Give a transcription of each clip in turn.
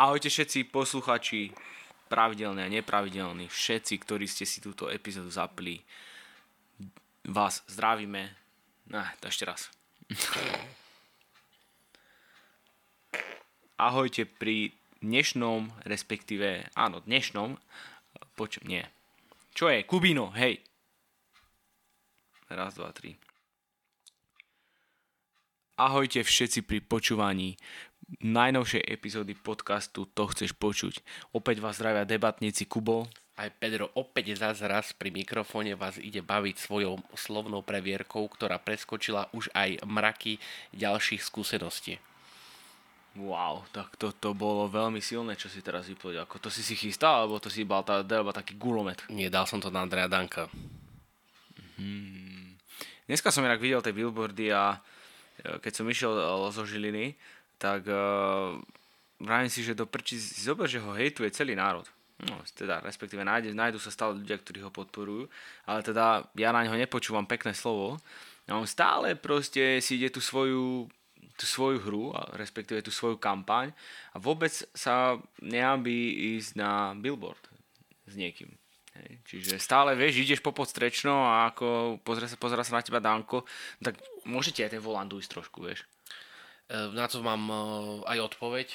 Ahojte všetci posluchači, pravidelní a nepravidelní, všetci, ktorí ste si túto epizódu zapli. Vás zdravíme. No, to ešte raz. Ahojte pri dnešnom, respektíve, áno, dnešnom, poč- nie. Čo je? Kubino, hej. Raz, dva, tri. Ahojte všetci pri počúvaní najnovšej epizódy podcastu To chceš počuť. Opäť vás zdravia debatníci Kubo. Aj Pedro opäť zás raz pri mikrofóne vás ide baviť svojou slovnou previerkou, ktorá preskočila už aj mraky ďalších skúseností. Wow, tak to, to bolo veľmi silné, čo si teraz vypovedal. Ako to si si chystal, alebo to si bol tá, delba taký gulomet? Nie, dal som to na Andrea Danka. Hmm. Dneska som inak videl tie billboardy a e, keď som išiel e, zo Žiliny, tak uh, vravím si, že do prči si zober, že ho hejtuje celý národ. No, teda, respektíve nájde, nájdu sa stále ľudia, ktorí ho podporujú, ale teda ja na neho nepočúvam pekné slovo. A on stále proste si ide tú svoju, tú svoju hru, respektíve tú svoju kampaň a vôbec sa neambí ísť na billboard s niekým. Hej. Čiže stále vieš, ideš po podstrečno a ako pozrie sa, pozera sa na teba Danko, tak môžete aj ten volant ísť trošku, vieš. E, na to mám e, aj odpoveď.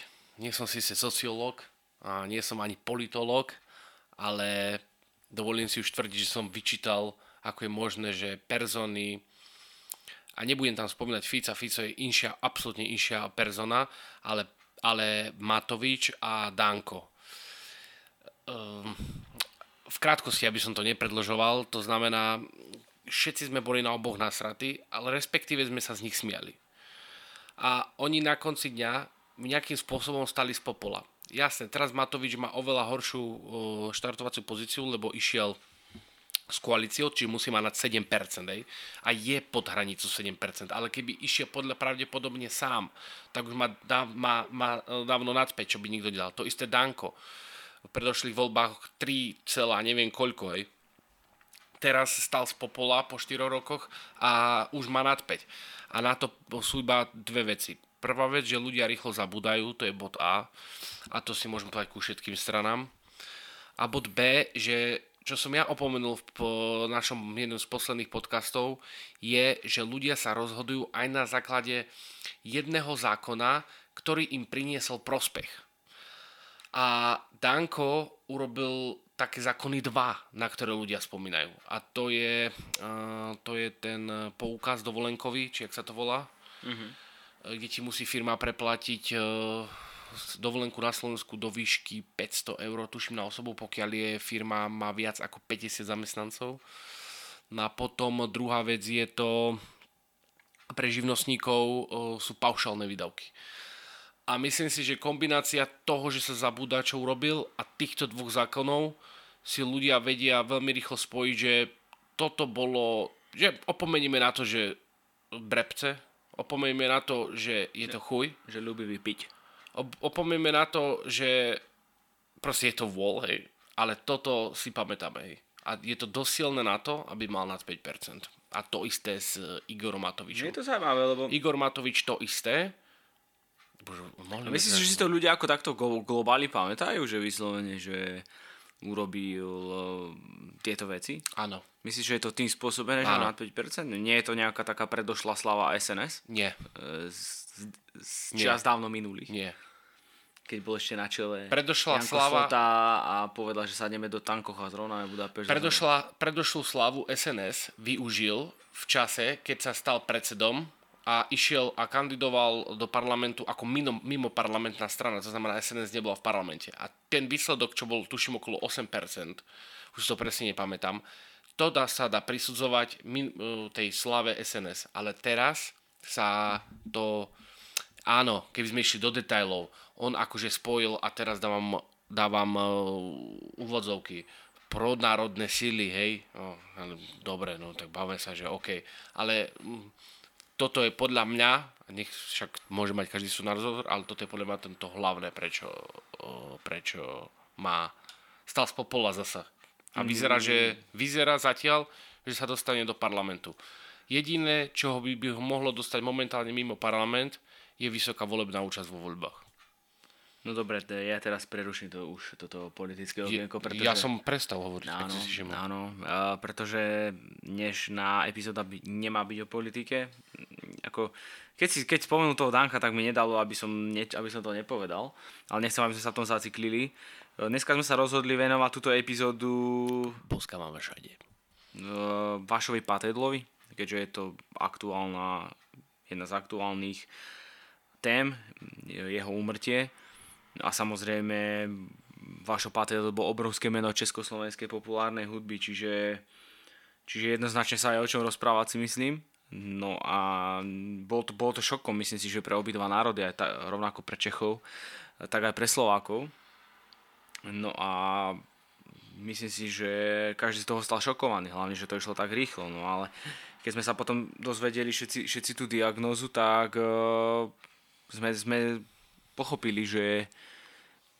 Nie som síce sociológ a nie som ani politológ, ale dovolím si už tvrdiť, že som vyčítal, ako je možné, že persony a nebudem tam spomínať Fica, Fico je inšia, absolútne inšia persona, ale, ale Matovič a Danko. Ehm, v krátkosti, aby som to nepredložoval, to znamená, všetci sme boli na oboch nasratí, ale respektíve sme sa z nich smiali a oni na konci dňa nejakým spôsobom stali z popola. Jasne, teraz Matovič má oveľa horšiu štartovaciu pozíciu, lebo išiel s koalíciou, či musí mať nad 7%, ej, a je pod hranicu 7%, ale keby išiel podľa pravdepodobne sám, tak už má, dá, má, má dávno nad 5, čo by nikto nedal. To isté Danko. V predošlých voľbách 3, neviem koľko, ej. Teraz stal z popola po 4 rokoch a už má nad 5. A na to sú iba dve veci. Prvá vec, že ľudia rýchlo zabudajú, to je bod A. A to si môžeme povedať ku všetkým stranám. A bod B, že čo som ja opomenul v našom jednom z posledných podcastov, je, že ľudia sa rozhodujú aj na základe jedného zákona, ktorý im priniesol prospech. A Danko urobil také zákony dva, na ktoré ľudia spomínajú. A to je, uh, to je ten poukaz dovolenkový, či ak sa to volá, mm-hmm. kde ti musí firma preplatiť uh, dovolenku na Slovensku do výšky 500 eur, tuším na osobu, pokiaľ je firma má viac ako 50 zamestnancov. No a potom druhá vec je to, pre živnostníkov uh, sú paušálne výdavky. A myslím si, že kombinácia toho, že sa zabúda, čo urobil a týchto dvoch zákonov si ľudia vedia veľmi rýchlo spojiť, že toto bolo, že opomenieme na to, že brepce, opomenieme na to, že je to chuj. Že ľubí vypiť. Opomenieme na to, že proste je to vôľ, hej. Ale toto si pamätáme, hej. A je to dosilné na to, aby mal nad 5%. A to isté s Igorom Matovičom. Je to zaujímavé, lebo... Igor Matovič to isté, Bože, Myslíš, že si to ľudia ako takto globáli pamätajú, že vyslovene, že urobil uh, tieto veci? Áno. Myslíš, že je to tým spôsobené, že na 5%? Nie je to nejaká taká predošlá slava SNS? Nie. E, z, z čas dávno minulých? Nie. Keď bol ešte na čele predošla Janko slava... Slota a povedal, že sa ideme do tankoch a zrovna Budapešť. Predošla, predošlú slavu SNS využil v čase, keď sa stal predsedom a išiel a kandidoval do parlamentu ako mimo, mimo parlamentná strana, to znamená SNS nebola v parlamente. A ten výsledok, čo bol tuším okolo 8%, už to presne nepamätám, to dá sa dá prisudzovať min, e, tej slave SNS. Ale teraz sa to, áno, keby sme išli do detajlov, on akože spojil a teraz dávam, dávam uh, úvodzovky pronárodné síly, hej, no, dobre, no tak bavme sa, že OK, ale toto je podľa mňa, nech však môže mať každý svoj názor, ale toto je podľa mňa tento hlavné, prečo, prečo má stal z popola zasa. A vyzerá, že vyzerá zatiaľ, že sa dostane do parlamentu. Jediné, čo by, by ho mohlo dostať momentálne mimo parlament, je vysoká volebná účasť vo voľbách. No dobre, ja teraz preruším to už, toto politické okienko, pretože... Ja som prestal hovoriť, Áno, si všimol. áno, pretože dnešná epizóda by, nemá byť o politike. Ako, keď, si, keď spomenul toho Danka, tak mi nedalo, aby som, ne, aby som to nepovedal, ale nechcem, aby sme sa v tom zaciklili. E, Dneska sme sa rozhodli venovať túto epizódu Boska máme všade. e, Vašovi Patedlovi, keďže je to aktuálna, jedna z aktuálnych tém, je- jeho úmrtie. A samozrejme, Vašo Patedl bol obrovské meno československej populárnej hudby, čiže, čiže jednoznačne sa aj o čom rozprávať si myslím. No a bol to, bolo to šokom, myslím si, že pre obidva národy, aj ta, rovnako pre Čechov, tak aj pre Slovákov. No a myslím si, že každý z toho stal šokovaný, hlavne, že to išlo tak rýchlo. No ale keď sme sa potom dozvedeli všetci, všetci tú diagnózu, tak uh, sme, sme pochopili, že,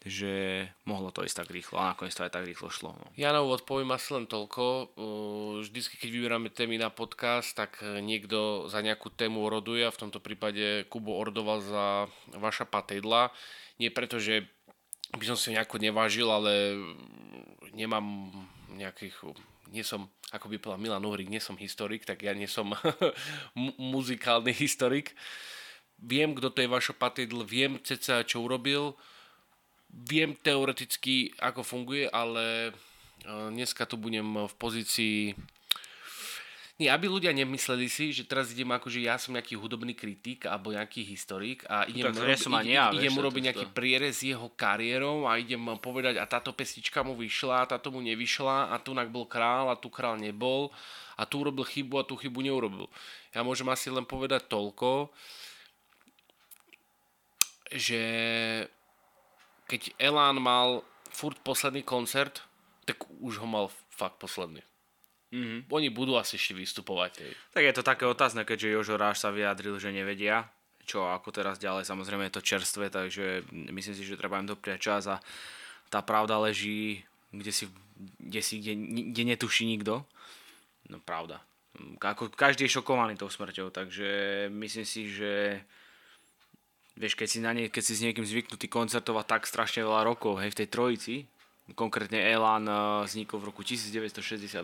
že mohlo to ísť tak rýchlo a nakoniec to aj tak rýchlo šlo. No. Ja na úvod poviem asi len toľko. Vždycky, keď vyberáme témy na podcast, tak uh, niekto za nejakú tému oroduje a v tomto prípade Kubo ordoval za vaša patejdla. Nie preto, že by som si nejako nevážil, ale nemám nejakých... Nie som, ako by povedal Milan Uhrik, nie som historik, tak ja nie som mu- muzikálny historik. Viem, kto to je vašo patejdl, viem ceca, čo urobil, viem teoreticky, ako funguje, ale eh, dneska tu budem v pozícii... Nie, aby ľudia nemysleli si, že teraz idem ako, že ja som nejaký hudobný kritik alebo nejaký historik a idem, tak ide- ja, idem vieš, to- urobiť nejaký prierez jeho kariérou a idem povedať a táto pesnička mu vyšla, táto mu nevyšla a tu bol král a tu král nebol a tu urobil chybu a tú chybu neurobil. Ja môžem asi len povedať toľko, že keď Elán mal furt posledný koncert, tak už ho mal fakt posledný. Mm-hmm. Oni budú asi ešte vystupovať. Hej. Tak je to také otázne, keďže Jožo Ráš sa vyjadril, že nevedia, čo ako teraz ďalej, samozrejme je to čerstvé, takže myslím si, že treba im dopriať čas a tá pravda leží kde si, kde, si, kde, kde netuší nikto. No pravda. Ako, každý je šokovaný tou smrťou, takže myslím si, že vieš, keď si, na nie, keď si s niekým zvyknutý koncertovať tak strašne veľa rokov, hej, v tej trojici, konkrétne Elan eh, vznikol v roku 1968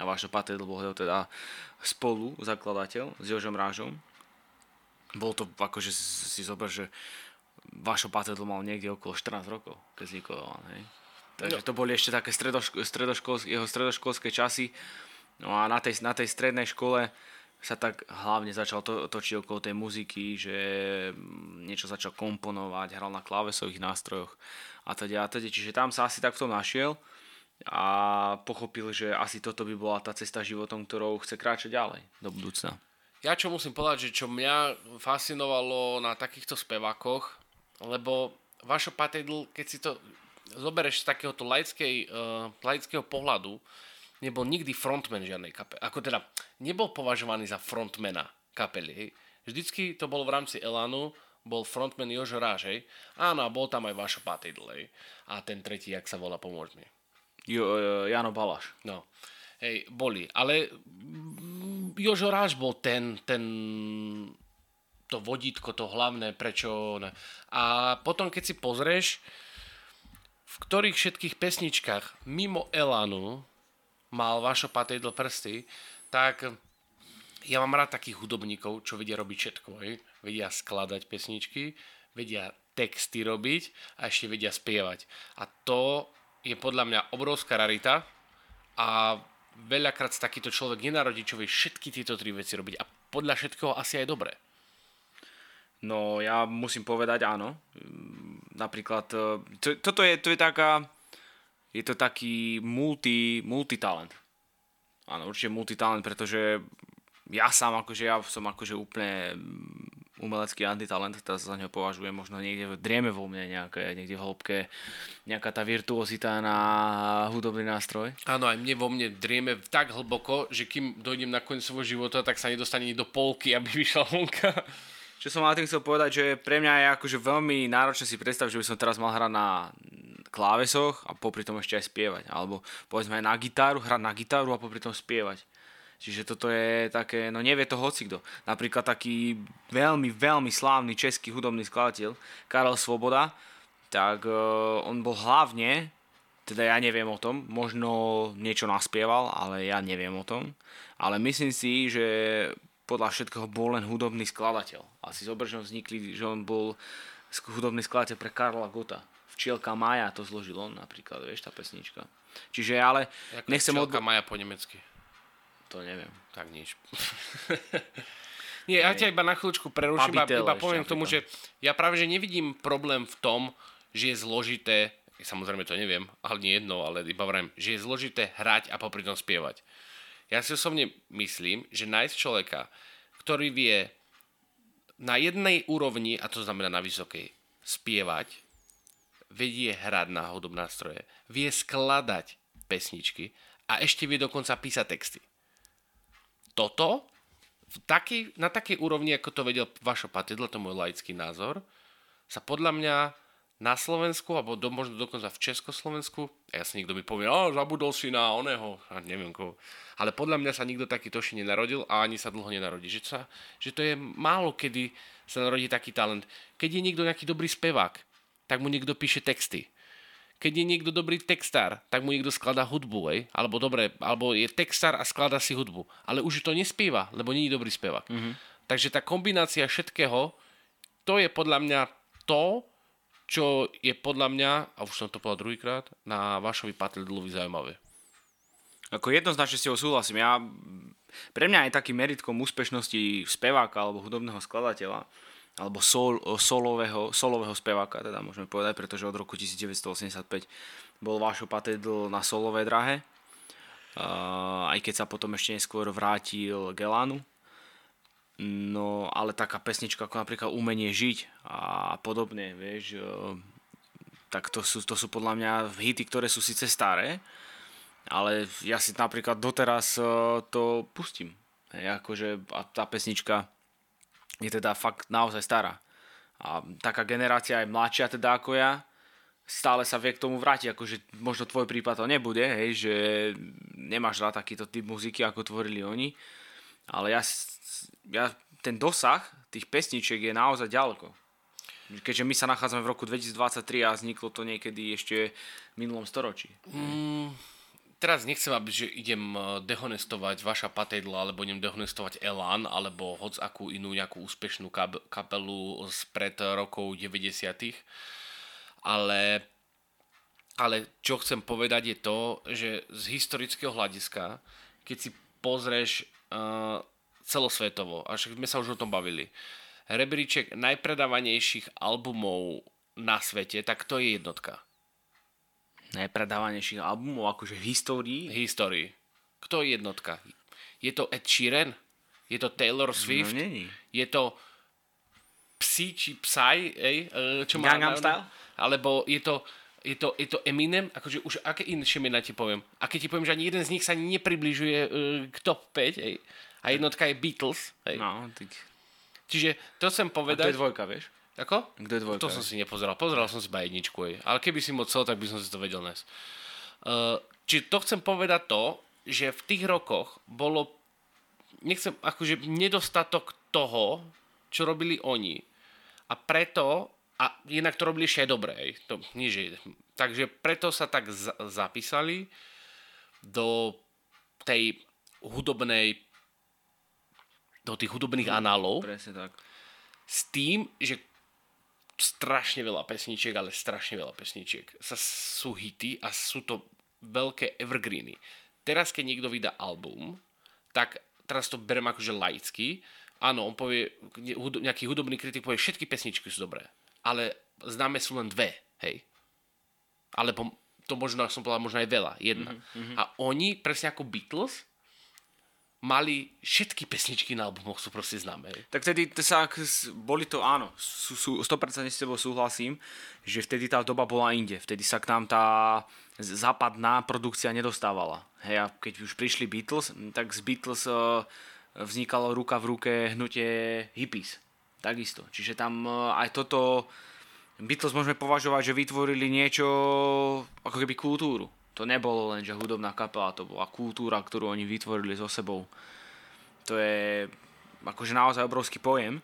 a Vašo Patel bol teda spolu zakladateľ s Jožom Rážom. Bol to akože si zober, že Vašo Patel mal niekde okolo 14 rokov, keď vznikol Elan, hej. Takže to boli ešte také stredoško, stredoškolské, jeho stredoškolské časy. No a na tej, na tej strednej škole sa tak hlavne začal to, točiť okolo tej muziky, že mm, niečo začal komponovať, hral na klávesových nástrojoch a teda a teda. Čiže tam sa asi tak v tom našiel a pochopil, že asi toto by bola tá cesta životom, ktorou chce kráčať ďalej do budúcna. Ja čo musím povedať, že čo mňa fascinovalo na takýchto spevákoch, lebo Vašo Patejdl, keď si to zobereš z takéhoto laickej, uh, laického pohľadu, nebol nikdy frontman žiadnej kapely. Ako teda, nebol považovaný za frontmana kapely. Hej. Vždycky to bolo v rámci Elanu, bol frontman Jožo Ráž, hej. Áno, a bol tam aj Vašo Patejdl, hej. A ten tretí, jak sa volá, pomôž mi. Jo, eh, Jano Balaš. No, hej, boli. Ale Jožo Ráš bol ten, ten to vodítko, to hlavné, prečo... Ne. A potom, keď si pozrieš, v ktorých všetkých pesničkách mimo Elanu mal Vašo Patejdl prsty, tak ja mám rád takých hudobníkov, čo vedia robiť všetko. Hej. Vedia skladať pesničky, vedia texty robiť a ešte vedia spievať. A to je podľa mňa obrovská rarita a veľakrát sa takýto človek nenarodí, čo vie všetky tieto tri veci robiť a podľa všetkého asi aj dobre. No ja musím povedať áno. Napríklad, e, to, toto je, to je taká, je to taký multi, multitalent. Áno, určite multitalent, pretože ja sám akože, ja som akože úplne umelecký antitalent, teraz za neho považujem možno niekde drieme vo mne nejaké, niekde v hĺbke nejaká tá virtuozita na hudobný nástroj. Áno, aj mne vo mne drieme tak hlboko, že kým dojdem na koniec svojho života, tak sa nedostane ani do polky, aby vyšla vonka. Čo som ale tým chcel povedať, že pre mňa je akože veľmi náročné si predstaviť, že by som teraz mal hrať na klávesoch a popri tom ešte aj spievať. Alebo povedzme aj na gitáru, hrať na gitáru a popri tom spievať. Čiže toto je také, no nevie to hocikto. Napríklad taký veľmi, veľmi slávny český hudobný skladateľ Karel Svoboda, tak uh, on bol hlavne, teda ja neviem o tom, možno niečo naspieval, ale ja neviem o tom. Ale myslím si, že podľa všetkého bol len hudobný skladateľ. Asi zober, že on vznikli, že on bol hudobný skladateľ pre Karla Gota. Včielka Maja to zložil on napríklad, vieš, tá pesnička. Čiže ale Ako nechcem včielka odbo- Maja po nemecky. To neviem. Tak nič. Nie, ja ťa iba na chvíľučku preruším, iba, Pabitel iba poviem k tomu, že ja práve že nevidím problém v tom, že je zložité, samozrejme to neviem, ale nie jedno, ale iba vrajím, že je zložité hrať a popri tom spievať. Ja si osobne myslím, že nájsť človeka, ktorý vie na jednej úrovni, a to znamená na vysokej, spievať, vedie hrať na hudobné nástroje, vie skladať pesničky a ešte vie dokonca písať texty toto v takej, na takej úrovni, ako to vedel Vašo Patidl, to môj laický názor, sa podľa mňa na Slovensku, alebo do, možno dokonca v Československu, ja si niekto mi povie, a zabudol si na oného, a neviem koho, ale podľa mňa sa nikto taký toši nenarodil a ani sa dlho nenarodí. Že, sa, že to je málo kedy sa narodí taký talent. Keď je niekto nejaký dobrý spevák, tak mu niekto píše texty keď je niekto dobrý textár, tak mu niekto skladá hudbu, hej? Alebo dobre, alebo je textár a skladá si hudbu. Ale už to nespieva, lebo nie je dobrý spevák. Mm-hmm. Takže tá kombinácia všetkého, to je podľa mňa to, čo je podľa mňa, a už som to povedal druhýkrát, na Vašovi Patledlovi zaujímavé. Ako jednoznačne s tebou súhlasím. Ja, pre mňa je takým meritkom úspešnosti speváka alebo hudobného skladateľa alebo sol, solového, solového speváka, teda môžeme povedať, pretože od roku 1985 bol Vášo Patedl na solovej drahe, aj keď sa potom ešte neskôr vrátil k Elánu. No, ale taká pesnička ako napríklad Umenie žiť a podobne, vieš, tak to sú, to sú podľa mňa hity, ktoré sú síce staré, ale ja si napríklad doteraz to pustím. Hej, akože a tá pesnička je teda fakt naozaj stará. A taká generácia aj mladšia teda ako ja, stále sa vie k tomu vrátiť, akože možno tvoj prípad to nebude, hej, že nemáš rád takýto typ muziky, ako tvorili oni, ale ja, ja ten dosah tých pesničiek je naozaj ďaleko. Keďže my sa nachádzame v roku 2023 a vzniklo to niekedy ešte v minulom storočí. Mm, teraz nechcem, aby že idem eh, dehonestovať vaša Patedla, alebo idem dehonestovať Elan, alebo hoc akú inú nejakú úspešnú kapelu spred rokov 90 ale, ale čo chcem povedať je to, že z historického hľadiska, keď si pozrieš uh, celosvetovo, a však sme sa už o tom bavili, rebríček najpredávanejších albumov na svete, tak to je jednotka. Najpredávanejších albumov akože v histórii. Histórii. Kto je jednotka? Je to Ed Sheeran? Je to Taylor Swift? No není. Je to Psy či Psy? Ej, eh, čo má Gangnam Style? Alebo je to, je to, je to Eminem? Akože už aké inšie mená ti poviem? A keď ti poviem, že ani jeden z nich sa nepribližuje uh, k top 5, ej, a jednotka je Beatles, ej. No, tak... Čiže to chcem A to povedať... je dvojka, vieš? Ako? Kto je dvojka? To som si nepozeral. Pozeral som si iba jedničku. Ej. Ale keby si chcel, tak by som si to vedel nájsť. Uh, čiže to chcem povedať to, že v tých rokoch bolo nechcem, akože nedostatok toho, čo robili oni. A preto, a inak to robili ešte aj dobre, ej. To, nie, že, takže preto sa tak z- zapísali do tej hudobnej do tých hudobných análov Presne tak. s tým, že strašne veľa pesničiek, ale strašne veľa pesničiek sa sú hity a sú to veľké evergreeny. Teraz, keď niekto vydá album, tak teraz to berem akože laicky. Áno, on povie, nejaký hudobný kritik povie, všetky pesničky sú dobré, ale známe sú len dve, hej. Alebo to možno, som povedal, možno aj veľa, jedna. Mm-hmm. A oni, presne ako Beatles, mali všetky pesničky na albumoch sú proste známe. Tak vtedy sa, boli to, áno, sú, sú, 100% s tebou súhlasím, že vtedy tá doba bola inde. Vtedy sa k nám tá západná produkcia nedostávala. Hej, a keď už prišli Beatles, tak z Beatles uh, vznikalo ruka v ruke hnutie hippies. Takisto. Čiže tam uh, aj toto Beatles môžeme považovať, že vytvorili niečo ako keby kultúru. To nebolo len, že hudobná kapela, to bola kultúra, ktorú oni vytvorili so sebou. To je akože naozaj obrovský pojem.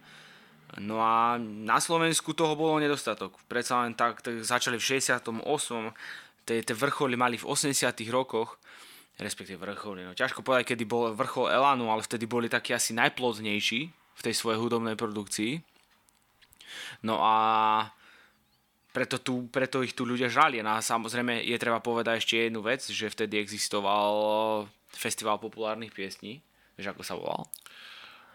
No a na Slovensku toho bolo nedostatok. Predsa len tak, tak začali v 68. Tie, vrcholy mali v 80 rokoch, respektíve vrcholy. No, ťažko povedať, kedy bol vrchol Elanu, ale vtedy boli takí asi najplodnejší v tej svojej hudobnej produkcii. No a preto, tu, preto ich tu ľudia žali. No a samozrejme je treba povedať ešte jednu vec, že vtedy existoval festival populárnych piesní. Vieš, ako sa volal?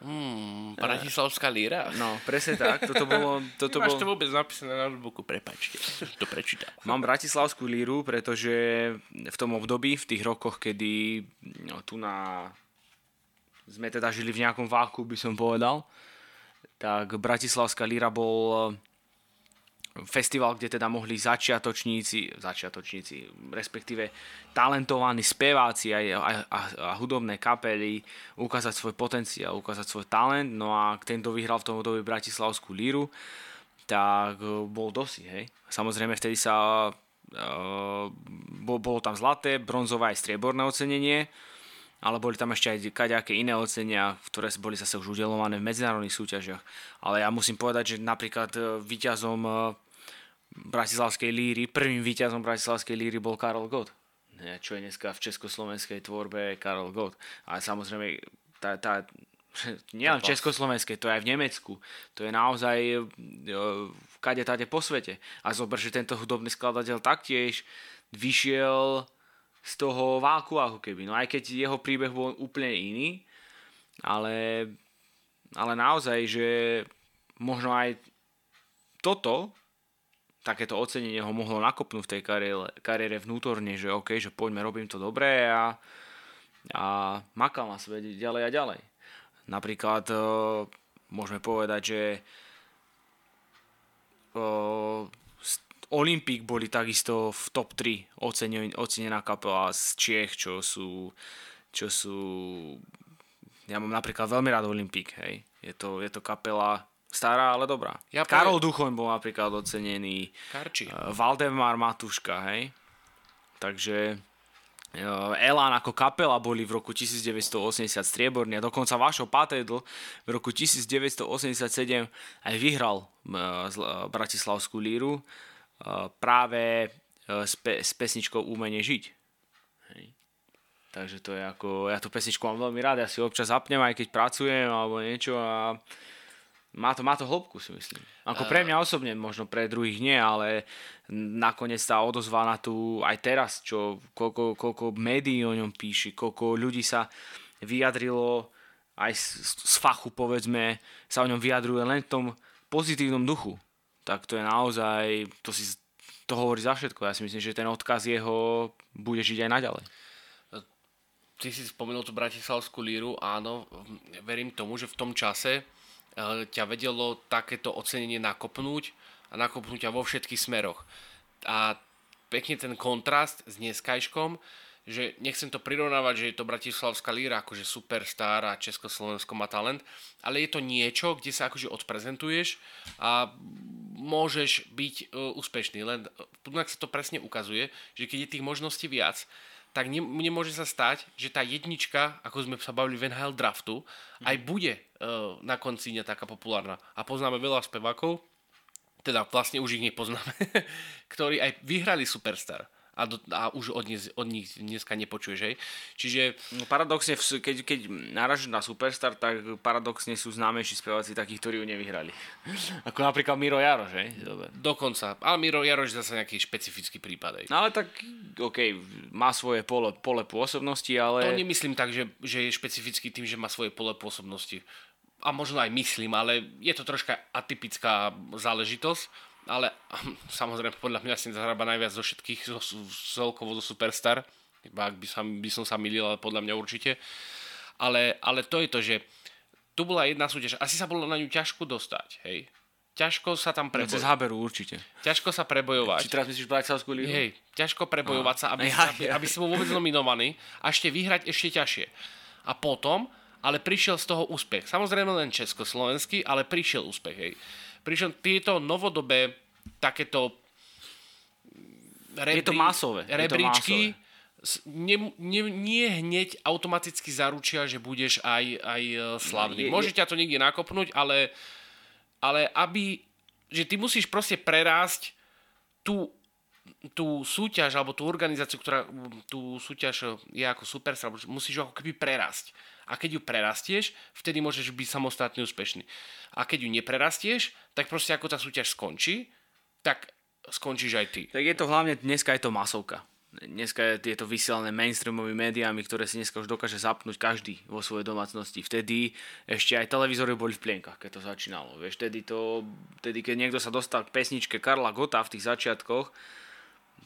Hmm, Bratislavská líra? No, presne tak. Toto bolo... Toto Nemáš bol... to vôbec napísané na notebooku, prepačte. To prečítam. Mám bratislavskú líru, pretože v tom období, v tých rokoch, kedy no, tu na... sme teda žili v nejakom váku, by som povedal, tak Bratislavská líra bol festival, kde teda mohli začiatočníci, začiatočníci, respektíve talentovaní speváci aj, a, a, a hudobné kapely ukázať svoj potenciál, ukázať svoj talent. No a ten, kto vyhral v tom období Bratislavskú líru, tak e, bol dosi, hej. Samozrejme vtedy sa uh, bol, bolo tam zlaté, bronzové aj strieborné ocenenie, ale boli tam ešte aj kaďaké iné ocenia, ktoré boli zase už udelované v medzinárodných súťažiach. Ale ja musím povedať, že napríklad e, víťazom e, Bratislavskej líry, prvým víťazom Bratislavskej líry bol Karol Gott. Čo je dneska v československej tvorbe Karol Gott. A samozrejme, tá, tá, nielen v Československej, to je aj v Nemecku. To je naozaj e, v kade tade po svete. A zober, že tento hudobný skladateľ taktiež vyšiel z toho váku ako keby. No aj keď jeho príbeh bol úplne iný, ale, ale naozaj, že možno aj toto, takéto ocenenie ho mohlo nakopnúť v tej kariére, kariére vnútorne, že OK, že poďme, robím to dobré a, a makal na svete ďalej a ďalej. Napríklad uh, môžeme povedať, že uh, Olympic boli takisto v top 3 ocenená kapela z Čiech, čo sú, čo sú ja mám napríklad veľmi rád Olympic, hej. Je to, je to kapela stará, ale dobrá. Ja Karol poviem... Duchoň bol napríklad ocenený. Karči. Uh, Valdemar Matuška, hej. Takže uh, Elan ako kapela boli v roku 1980 strieborní a dokonca Vašo Patedl v roku 1987 aj vyhral uh, Bratislavskú líru práve e, s, pe- s pesničkou Umenie žiť. Hej. Takže to je ako, ja tú pesničku mám veľmi rád, ja si občas zapnem aj keď pracujem alebo niečo a má to, má to hĺbku si myslím. Ako pre mňa osobne, možno pre druhých nie, ale nakoniec tá odozva na tu aj teraz, čo koľko, koľko médií o ňom píši, koľko ľudí sa vyjadrilo aj z, z fachu povedzme, sa o ňom vyjadruje len v tom pozitívnom duchu tak to je naozaj, to si to hovorí za všetko. Ja si myslím, že ten odkaz jeho bude žiť aj naďalej. Ty si spomenul tú Bratislavskú líru, áno, verím tomu, že v tom čase eh, ťa vedelo takéto ocenenie nakopnúť a nakopnúť ťa vo všetkých smeroch. A pekne ten kontrast s dneskajškom, že nechcem to prirovnávať, že je to Bratislavská líra, akože superstar a Československo má talent, ale je to niečo, kde sa akože odprezentuješ a môžeš byť uh, úspešný. Len uh, sa to presne ukazuje, že keď je tých možností viac, tak ne, nemôže sa stať, že tá jednička, ako sme sa bavili v NHL draftu, mm. aj bude uh, na konci dňa taká populárna. A poznáme veľa spevákov, teda vlastne už ich nepoznáme, ktorí aj vyhrali Superstar a, do, a už od, dnes, od nich dneska nepočuješ, hej. Čiže... No, paradoxne, keď, keď naražíš na Superstar, tak paradoxne sú známejší speváci takí, ktorí ju nevyhrali. Ako napríklad Miro Jaroš, hej. Dokonca. Ale Miro Jaroš zase nejaký špecifický prípad, hej. No ale tak, OK, má svoje pole, pole pôsobnosti, ale... To nemyslím tak, že, že je špecifický tým, že má svoje pole pôsobnosti. A možno aj myslím, ale je to troška atypická záležitosť ale samozrejme podľa mňa si zahraba najviac zo všetkých celkovo zo Superstar, iba ak by, sa, by som sa milil, ale podľa mňa určite. Ale, ale to je to, že tu bola jedna súťaž, asi sa bolo na ňu ťažko dostať, hej. Ťažko sa tam prebojovať. Cez Haberu určite. Ťažko sa prebojovať. Či teraz myslíš Bratislavskú lígu? Hej, ťažko prebojovať no. sa, aby, ja, aby, aby si bol vôbec nominovaný a ešte vyhrať ešte ťažšie. A potom, ale prišiel z toho úspech. Samozrejme len československý, ale prišiel úspech, hej. Pričom tieto novodobé takéto rebri, je to masové. rebríčky nie, nie, nie hneď automaticky zaručia, že budeš aj, aj e, slavný. Je, Môže ťa to niekde nakopnúť, ale ale aby, že ty musíš proste prerásť tú, tú súťaž alebo tú organizáciu, ktorá tú súťaž je ako superstar, musíš ju ako keby prerásť. A keď ju prerastieš, vtedy môžeš byť samostatne úspešný. A keď ju neprerastieš, tak proste ako tá súťaž skončí, tak skončíš aj ty. Tak je to hlavne, dneska je to masovka. Dneska je to vysielané mainstreamovými médiami, ktoré si dneska už dokáže zapnúť každý vo svojej domácnosti. Vtedy ešte aj televízory boli v plienkach, keď to začínalo. Vieš, vtedy, to, vtedy keď niekto sa dostal k pesničke Karla Gota v tých začiatkoch,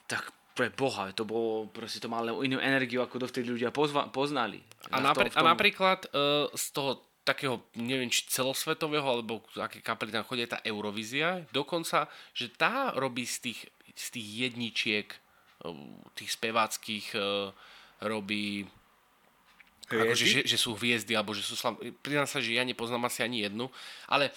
tak pre Boha, to bolo, proste to malo inú energiu, ako dovtedy ľudia pozva, poznali. A, napr- a napríklad uh, z toho takého, neviem, či celosvetového, alebo aké kapely tam chodia, tá Eurovízia, dokonca, že tá robí z tých, z tých jedničiek tých speváckých e, robí Akože, že, že sú hviezdy, alebo že sú slav... Priznám sa, že ja nepoznám asi ani jednu, ale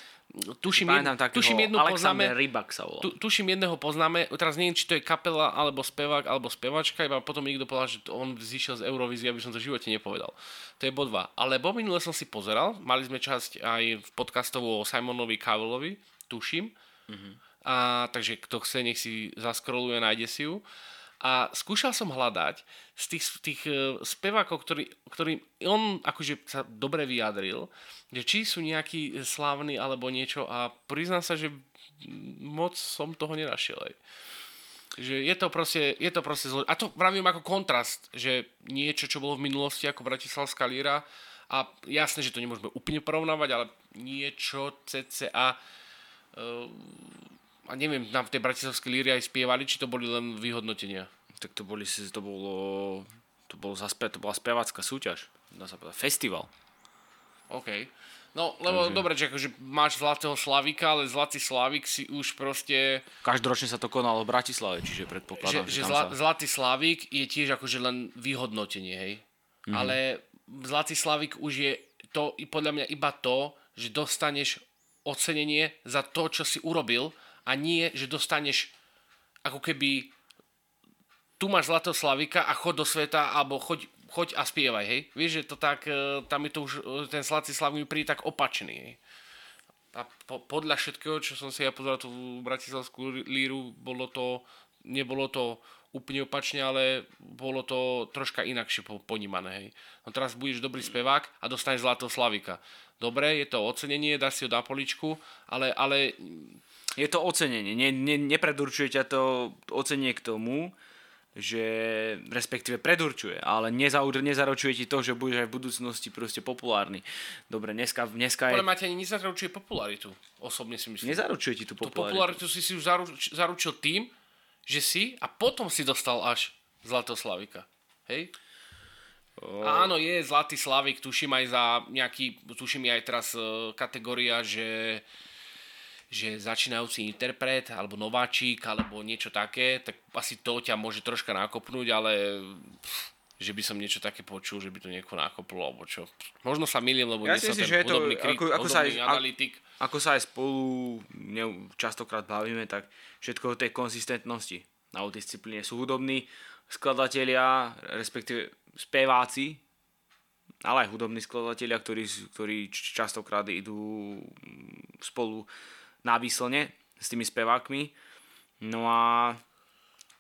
tuším, jed... tuším jednu poznáme. Rybak sa volá. Tu, tuším jedného poznáme, teraz neviem, či to je kapela, alebo spevák, alebo spevačka, iba potom niekto povedal, že on zišiel z Eurovízie, aby som to v živote nepovedal. To je bod 2. Alebo minule som si pozeral, mali sme časť aj v podcastovu o Simonovi Cowellovi, tuším. Mm-hmm. A, takže kto chce, nech si zaskroluje, nájde si ju. A skúšal som hľadať z tých, tých uh, spevákov, ktorý, ktorý on akože sa dobre vyjadril, že či sú nejakí slávni alebo niečo a priznám sa, že moc som toho nenašiel. Aj. Že je to proste, je to proste zlo... A to pravím ako kontrast, že niečo, čo bolo v minulosti ako Bratislavská líra a jasné, že to nemôžeme úplne porovnávať, ale niečo cca uh, a neviem, na tej bratislavskej líry aj spievali, či to boli len vyhodnotenia? Tak to boli, to bolo, to bolo zase, to bola spevácka súťaž, dá sa povedať, festival. OK. No, lebo Takže... dobre, že akože máš Zlatého Slavika, ale Zlatý Slavik si už proste... Každoročne sa to konalo v Bratislave, čiže predpokladám, že, že, že zla, sa... Zlatý Slavik je tiež akože len vyhodnotenie, hej. Mm-hmm. Ale Zlatý Slavik už je to podľa mňa iba to, že dostaneš ocenenie za to, čo si urobil a nie, že dostaneš ako keby tu máš Zlatého Slavika a chod do sveta alebo choď, choď a spievaj, hej. Vieš, že to tak, e, tam je to už, e, ten Zlatý Slavik mi príde tak opačný, hej. A po, podľa všetkého, čo som si ja pozeral tú bratislavskú líru, bolo to, nebolo to úplne opačne, ale bolo to troška inakšie ponímané, hej. No teraz budeš dobrý spevák a dostaneš Zlatého Slavika. Dobre, je to ocenenie, dáš si ho na poličku, ale, ale je to ocenenie. Ne, ne, nepredurčuje ťa to ocenenie k tomu, že respektíve predurčuje, ale nezaur, nezaručuje ti to, že budeš aj v budúcnosti proste populárny. Dobre, dneska, dneska je... Podľa mňa nezaručuje popularitu, osobne si myslím. Nezaručuje ti tú popularitu. Tú popularitu si si už zaruč, zaručil tým, že si a potom si dostal až Zlatého Slavika. Hej? Oh. Áno, je Zlatý Slavik, tuším aj za nejaký, tuším aj teraz uh, kategória, že že začínajúci interpret alebo nováčik alebo niečo také, tak asi to ťa môže troška nakopnúť, ale že by som niečo také počul, že by to nieko nakoplo, alebo čo. Možno sa milím, lebo ja nie som ten že to, krik, ako, ako sa aj, analytik. Ako sa aj spolu ne, častokrát bavíme, tak všetko o tej konzistentnosti. Na disciplíne sú hudobní skladatelia, respektíve speváci, ale aj hudobní skladatelia, ktorí, ktorí častokrát idú spolu na výslne s tými spevákmi. No a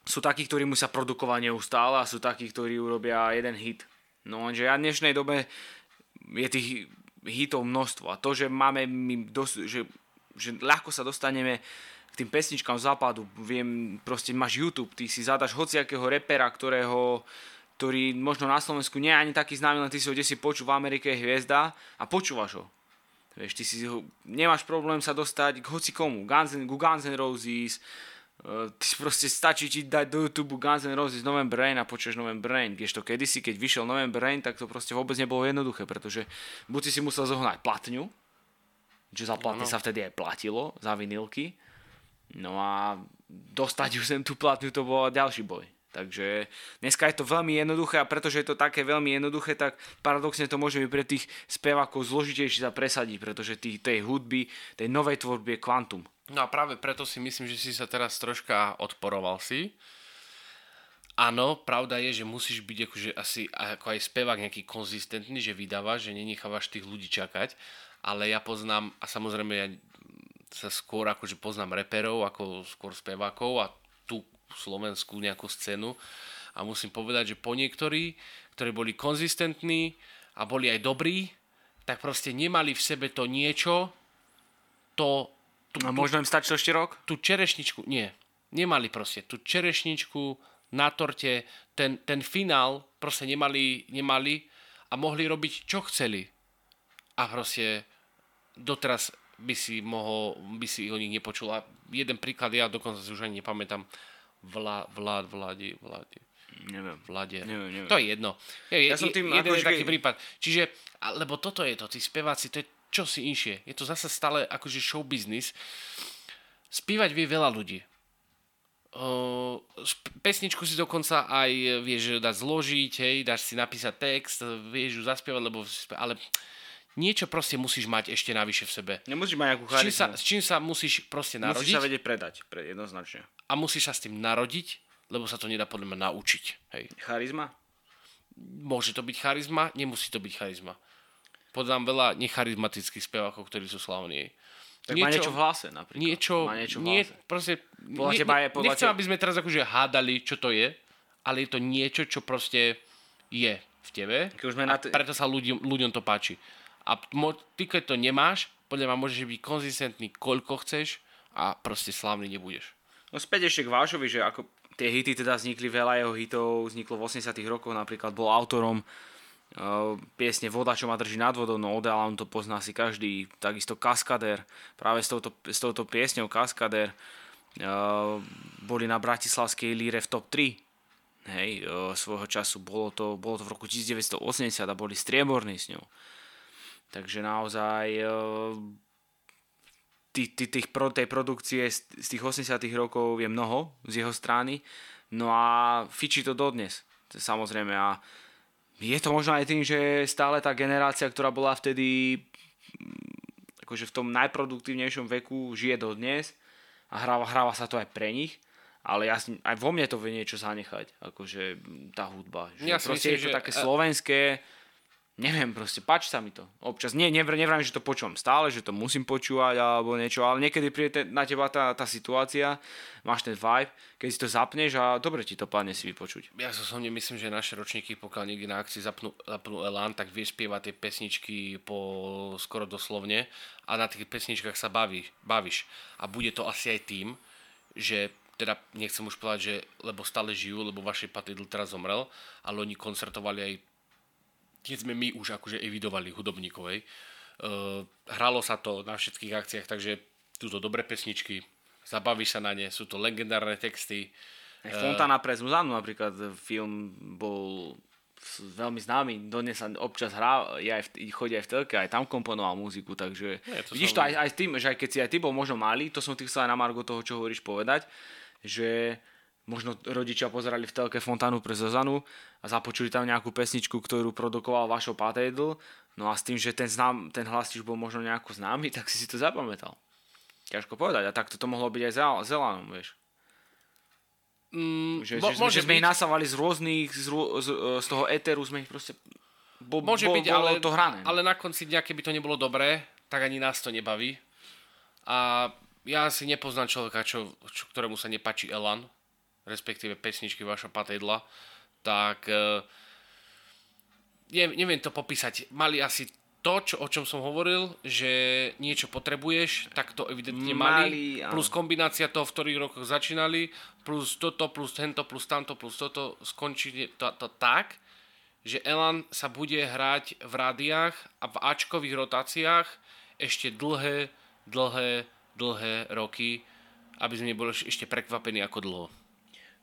sú takí, ktorí musia produkovať neustále a sú takí, ktorí urobia jeden hit. No lenže ja v dnešnej dobe je tých hitov množstvo a to, že máme my dos- že, že ľahko sa dostaneme k tým pesničkám západu, viem, proste máš YouTube, ty si zadaš hociakého repera, ktorého ktorý možno na Slovensku nie je ani taký známy, len ty si ho si počul v Amerike hviezda a počúvaš ho. Vieš, ty si nemáš problém sa dostať k hoci komu, Guns N', Guns N' Roses, ty si proste stačí ti dať do YouTube Guns N' Roses November Rain a počuješ November Rain. Vieš to kedysi, keď vyšiel November Rain, tak to proste vôbec nebolo jednoduché, pretože buď si si musel zohnať platňu, že za platne no, sa vtedy aj platilo, za vinilky, no a dostať už sem tú platňu to bol ďalší boj. Takže dneska je to veľmi jednoduché a pretože je to také veľmi jednoduché, tak paradoxne to môže byť pre tých spevákov zložitejšie sa presadiť, pretože tých, tej hudby, tej novej tvorby je kvantum. No a práve preto si myslím, že si sa teraz troška odporoval si. Áno, pravda je, že musíš byť akože asi ako aj spevák nejaký konzistentný, že vydávaš, že nenechávaš tých ľudí čakať, ale ja poznám, a samozrejme ja sa skôr akože poznám reperov ako skôr spevákov a tú slovenskú nejakú scénu a musím povedať, že po niektorí, ktorí boli konzistentní a boli aj dobrí, tak proste nemali v sebe to niečo, to... Tú, A možno im stačil ešte rok? tú čerešničku, nie, nemali proste tú čerešničku na torte, ten, ten finál proste nemali, nemali a mohli robiť čo chceli. A proste doteraz by si mohol, by si o nich nepočul. A jeden príklad, ja dokonca si už ani nepamätám, Vla, Vlad, Vladi, Vladi, Neviem. Vlade. Neviem, neviem. To je jedno. Je, Ja je, som tým jeden akože je taký prípad. Čiže, lebo toto je to, tí speváci, to je čo si inšie. Je to zase stále akože show business. Spívať vie veľa ľudí. Uh, pesničku si dokonca aj vieš dať zložiť, hej, dáš si napísať text, vieš ju zaspievať, lebo, ale niečo proste musíš mať ešte navyše v sebe. Nemusíš mať nejakú S čím, sa, charizmu. s čím sa musíš proste Musíš narodiť sa vedieť predať, pre, jednoznačne. a musíš sa s tým narodiť, lebo sa to nedá podľa mňa naučiť. Hej. Charizma? Môže to byť charizma, nemusí to byť charizma. Podám veľa necharizmatických spevákov, ktorí sú slavní. Tak má niečo v hlase napríklad. Niečo, Má niečo v nie, hlase. proste, Podľa nie, teba je- podľa nechcem, teba- aby sme teraz akože hádali, čo to je, ale je to niečo, čo proste je v tebe Keď už a na t- preto sa ľuďom, ľuďom to páči. A mo, ty, keď to nemáš, podľa mňa môžeš byť konzistentný koľko chceš a proste slávny nebudeš. No späť ešte k Vášovi, že ako tie hity teda vznikli, veľa jeho hitov vzniklo v 80 rokoch, napríklad bol autorom piesne Voda, čo ma drží nad vodou, no Odealan to pozná si každý, takisto Kaskader, práve s touto, s touto piesňou Kaskader uh, boli na Bratislavskej líre v top 3 hej, uh, svojho času, bolo to, bolo to v roku 1980 a boli strieborní s ňou. Takže naozaj uh, tý, tý, tých, pro, tej produkcie z, tých 80 rokov je mnoho z jeho strany, no a fičí to dodnes, samozrejme. A je to možno aj tým, že stále tá generácia, ktorá bola vtedy mm, akože v tom najproduktívnejšom veku, žije dodnes a hráva, hráva sa to aj pre nich, ale ja, aj vo mne to vie niečo zanechať, akože mm, tá hudba. Že Ja proste myslím, je to že- také slovenské, neviem, proste páči sa mi to. Občas, nie, nevr, nevrám, že to počúvam stále, že to musím počúvať alebo niečo, ale niekedy príde te, na teba tá, tá situácia, máš ten vibe, keď si to zapneš a dobre ti to padne si vypočuť. Ja so som myslím, že naše ročníky, pokiaľ niekde na akcii zapnú, zapnú Elán, tak vie spievať tie pesničky po skoro doslovne a na tých pesničkách sa baví, bavíš. A bude to asi aj tým, že teda nechcem už povedať, že lebo stále žijú, lebo vašej Patidl teraz zomrel, ale oni koncertovali aj keď sme my už akože evidovali hudobníkov, hej. Hralo sa to na všetkých akciách, takže sú to dobré pesničky, zabavíš sa na ne, sú to legendárne texty, Fontana pre Zuzanu napríklad film bol veľmi známy, dodnes sa občas hrá, je aj v, chodí aj v telke, aj tam komponoval muziku, takže Je to vidíš to aj, aj tým, že aj keď si aj ty bol možno malý, to som ti chcel aj na Margo toho, čo hovoríš povedať, že možno rodičia pozerali v telke Fontánu pre Zuzanu a započuli tam nejakú pesničku, ktorú produkoval Vašo Patejdl, no a s tým, že ten, znám, ten hlas už bol možno nejako známy, tak si si to zapamätal. Ťažko povedať, a takto to mohlo byť aj s Zelanom, vieš. Mm, Že, mo- že, môže že sme ich nasávali z rôznych, z, rô- z, z toho éteru sme ich proste... Bo, Môže bo, byť, ale, to hrané. ale na konci dňa, keby to nebolo dobré, tak ani nás to nebaví. A ja si nepoznám človeka, čo, čo, ktorému sa nepačí Elan, respektíve pesničky vaša Patejdla, tak e, ne, neviem to popísať. Mali asi to, čo, o čom som hovoril, že niečo potrebuješ, tak to evidentne mali. Mali, áno. plus kombinácia toho, v ktorých rokoch začínali, plus toto, plus tento, plus tamto, plus toto, skončí to, to tak, že Elan sa bude hrať v rádiách a v Ačkových rotáciách ešte dlhé, dlhé, dlhé roky, aby sme neboli ešte prekvapení ako dlho.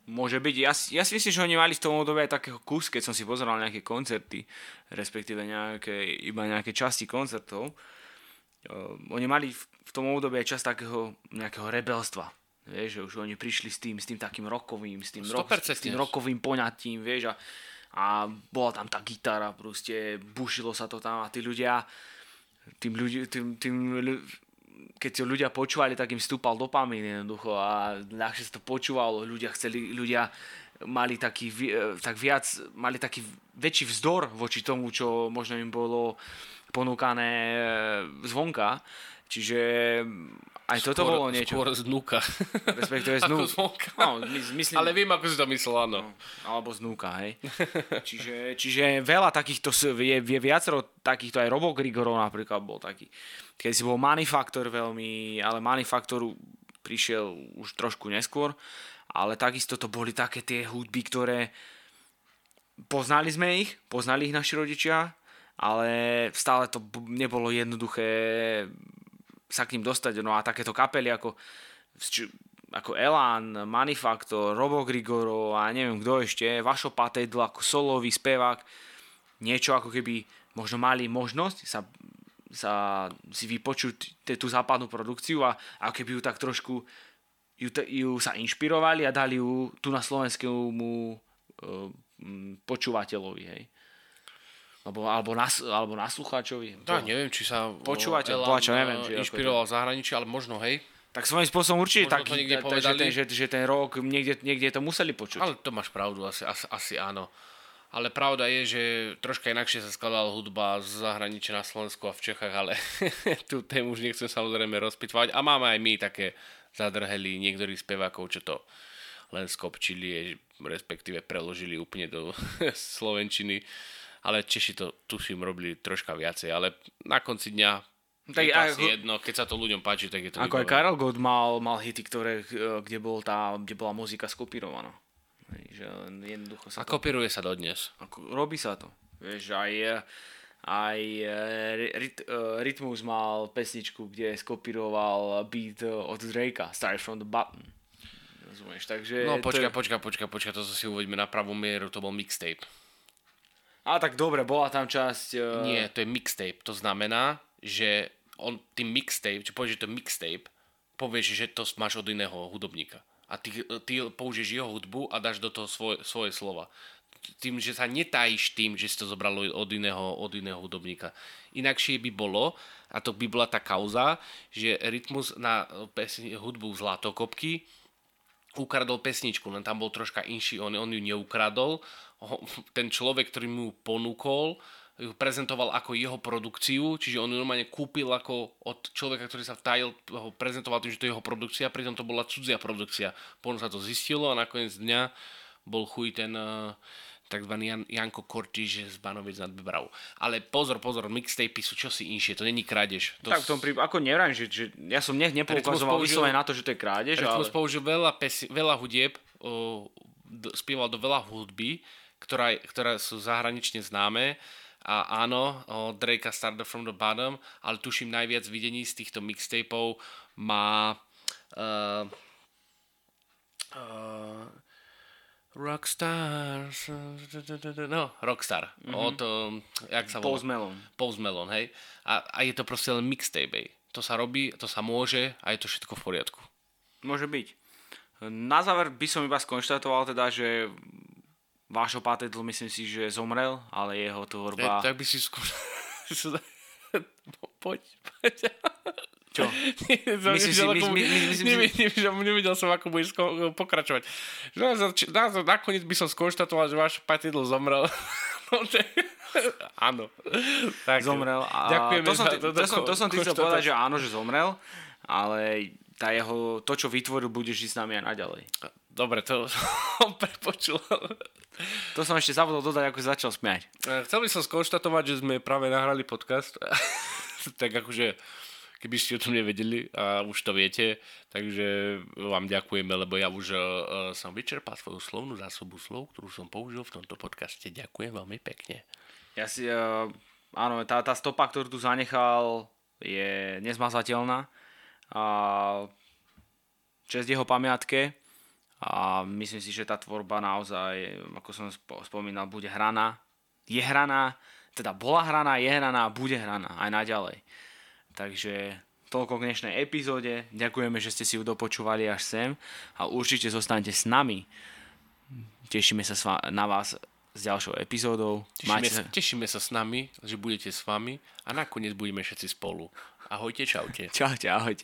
Môže byť. Ja, si- ja si myslím, že oni mali v tom období aj takého kus, keď som si pozeral nejaké koncerty, respektíve nejaké, iba nejaké časti koncertov. Uh, oni mali v, v tom období aj čas takého nejakého rebelstva. Vieš, že už oni prišli s tým, s tým takým rokovým, s tým, rock, 100%. s tým rokovým poňatím, vieš, a, a bola tam tá gitara, proste bušilo sa to tam a tí ľudia, tým ľudí, tým, tým, keď ho ľudia počúvali, tak im stúpal dopamín jednoducho a ľahšie sa to počúvalo, ľudia chceli, ľudia mali taký, e, tak viac, mali taký väčší vzdor voči tomu, čo možno im bolo ponúkané e, zvonka. Čiže aj toto Skôr- bolo niečo. Skôr znúka. Respektíve Ako znú... zvonka. No, my- myslím, Ale viem, ako si to myslel, áno. alebo znúka, hej. čiže, čiže veľa takýchto, je, je viacero takýchto, aj Robo Grigorov napríklad bol taký. Keď si bol Manifaktor veľmi, ale Manifaktor prišiel už trošku neskôr, ale takisto to boli také tie hudby, ktoré poznali sme ich, poznali ich naši rodičia, ale stále to nebolo jednoduché sa k ním dostať. No a takéto kapely ako, ako Elan, Manifaktor, Robo Grigoro a neviem kto ešte, Vašo Patedl ako solový spevák, niečo ako keby možno mali možnosť sa, sa si vypočuť tú západnú produkciu a ako keby ju tak trošku ju, ju sa inšpirovali a dali ju tu na slovenskému uh, počúvateľovi, hej. Alebo, alebo, nas, alebo naslucháčovi. Ja neviem, či sa Počúvateľ, čo neviem, eh, či inšpiroval v zahraničí, ale možno, hej. Tak svojím spôsobom určite Možno tak, to niekde že, povedali. ten, že, že ten rok niekde, niekde to museli počuť. Ale to máš pravdu, asi, asi, asi áno. Ale pravda je, že troška inakšie sa skladala hudba z zahraničia na Slovensku a v Čechách, ale tú tému už nechcem samozrejme rozpitvať. A máme aj my také zadrheli niektorých spevákov, čo to len skopčili, respektíve preložili úplne do slovenčiny. Ale Češi to tuším robili troška viacej, ale na konci dňa Tak je to aj asi ako- jedno, keď sa to ľuďom páči, tak je to Ako aj vybavené. Karel Gott mal, mal hity, ktoré, eh, kde, bol tá, kde bola muzika skopírovaná. Že jednoducho sa A kopíruje sa dodnes. Ako, robí sa to. Vieš, aj, eh, aj eh, ryt, Rytmus mal pesničku, kde skopíroval beat od Drakea, Start from the Button. Rozumieš, takže... No to počka, je- počka, počka, počka, to si uveďme na pravú mieru, to bol mixtape. A tak dobre, bola tam časť... eh, Nie, to je mixtape. To znamená, že on tým mixtape, či povieš, že to je mixtape, povieš, že to máš od iného hudobníka. A ty, ty použiješ jeho hudbu a dáš do toho svoje, svoje slova. Tým, že sa netajíš tým, že si to zobralo od iného, od iného hudobníka. Inakšie by bolo, a to by bola tá kauza, že rytmus na hudbu Zlatokopky ukradol pesničku, len tam bol troška inší, on, on ju neukradol. Ten človek, ktorý mu ju ponúkol, ju prezentoval ako jeho produkciu, čiže on ju normálne kúpil ako od človeka, ktorý sa vtajil, ho prezentoval tým, že to je jeho produkcia, pritom to bola cudzia produkcia. Potom sa to zistilo a nakoniec dňa bol chuj ten uh, tzv. Jan, Janko Kortiž z Banoviec nad Bebravou. Ale pozor, pozor, mixtapy sú čosi inšie, to není krádež. To Tak v tom prípade, ako neviem, že, že ja som nech nepoukazoval vyslovene na to, že to je krádež, Rytmus ale... použil veľa, pesi, veľa hudieb, o, d- spieval do veľa hudby, ktorá, ktoré sú zahranične známe. A áno, o, Drake Started from the Bottom, ale tuším najviac videní z týchto mixtapeov má uh, uh, Rockstar, no, Rockstar, mm-hmm. od, um, jak sa volá? Post Malone. Post Malone, hej. A, a je to proste len mixtape, hej. To sa robí, to sa môže a je to všetko v poriadku. Môže byť. Na záver by som iba skonštatoval teda, že Vášo Patedl myslím si, že zomrel, ale jeho tvorba... E, tak by si skôr... poď, poď. Čo? Nevidel, som, ako budeš sko- pokračovať. Nakoniec by som skonštatoval, že váš patidl zomrel. No, to Áno. Tak, zomrel. A Ďakujeme to, som, za ti- to, som, to som ti chcel povedať, že áno, že zomrel, ale tá jeho, to, čo vytvoril, bude žiť s nami aj naďalej. Dobre, to som prepočul. To som ešte zabudol dodať, ako začal smiať. Chcel by som skonštatovať, že sme práve nahrali podcast. tak akože, keby ste o tom nevedeli a už to viete, takže vám ďakujeme, lebo ja už uh, som vyčerpal svoju slovnú zásobu slov, ktorú som použil v tomto podcaste. Ďakujem veľmi pekne. Ja si, uh, áno, tá, tá stopa, ktorú tu zanechal, je nezmazateľná. A čest jeho pamiatke a myslím si, že tá tvorba naozaj, ako som spo- spomínal, bude hraná. Je hraná, teda bola hraná, je hraná a bude hraná aj naďalej. Takže toľko k dnešnej epizóde. Ďakujeme, že ste si ju dopočúvali až sem a určite zostanete s nami. Tešíme sa na vás s ďalšou epizódou. Tešíme sa, tešíme sa s nami, že budete s vami a nakoniec budeme všetci spolu. Ahojte, čaute. Čaute, ahojte.